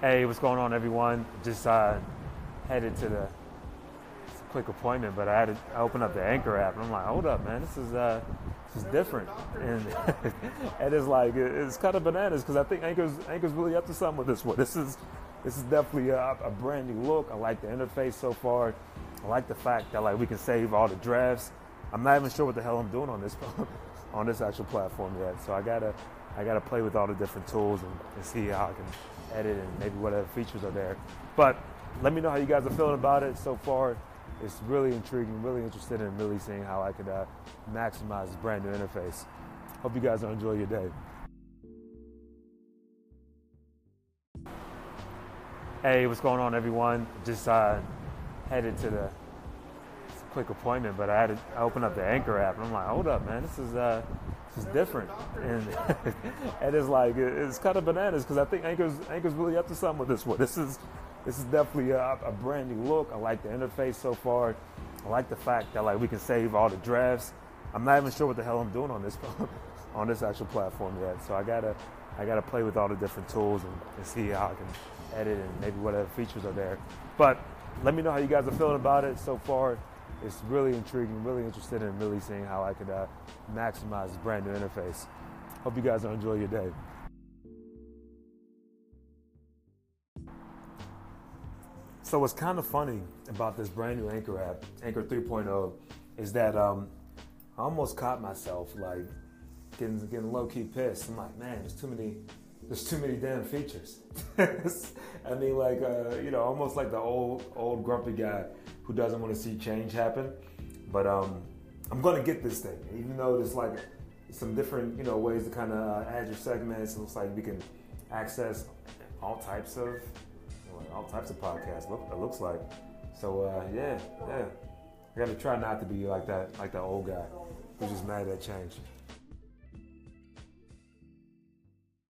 Hey, what's going on, everyone? Just uh, headed to the quick appointment, but I had to open up the Anchor app, and I'm like, hold up, man, this is uh, this is different, and and it's like it's kind of bananas because I think Anchor's Anchor's really up to something with this one. This is this is definitely a, a brand new look. I like the interface so far. I like the fact that like we can save all the drafts. I'm not even sure what the hell I'm doing on this on this actual platform yet, so I gotta I gotta play with all the different tools and, and see how I can edit and maybe what other features are there. But let me know how you guys are feeling about it so far. It's really intriguing, really interested in really seeing how I could uh, maximize this brand new interface. Hope you guys are enjoying your day. Hey, what's going on, everyone? Just uh, headed to the quick appointment, but I had to open up the Anchor app, and I'm like, hold up, man, this is uh, is different, and and it's like it's kind of bananas because I think Anchor's Anchor's really up to something with this one. This is this is definitely a, a brand new look. I like the interface so far. I like the fact that like we can save all the drafts. I'm not even sure what the hell I'm doing on this on this actual platform yet, so I gotta I gotta play with all the different tools and, and see how I can edit and maybe whatever features are there. But let me know how you guys are feeling about it so far it's really intriguing, really interested in really seeing how I could uh, maximize this brand new interface. Hope you guys enjoy your day. So what's kind of funny about this brand new Anchor app, Anchor 3.0, is that um, I almost caught myself like getting getting low key pissed. I'm like, man, there's too many there's too many damn features. I mean, like, uh, you know, almost like the old, old grumpy guy who doesn't want to see change happen. But um, I'm gonna get this thing, even though there's like some different, you know, ways to kind of uh, add your segments. It looks like we can access all types of, all types of podcasts. Look, it looks like. So uh, yeah, yeah. I gotta try not to be like that, like that old guy who's just mad at change.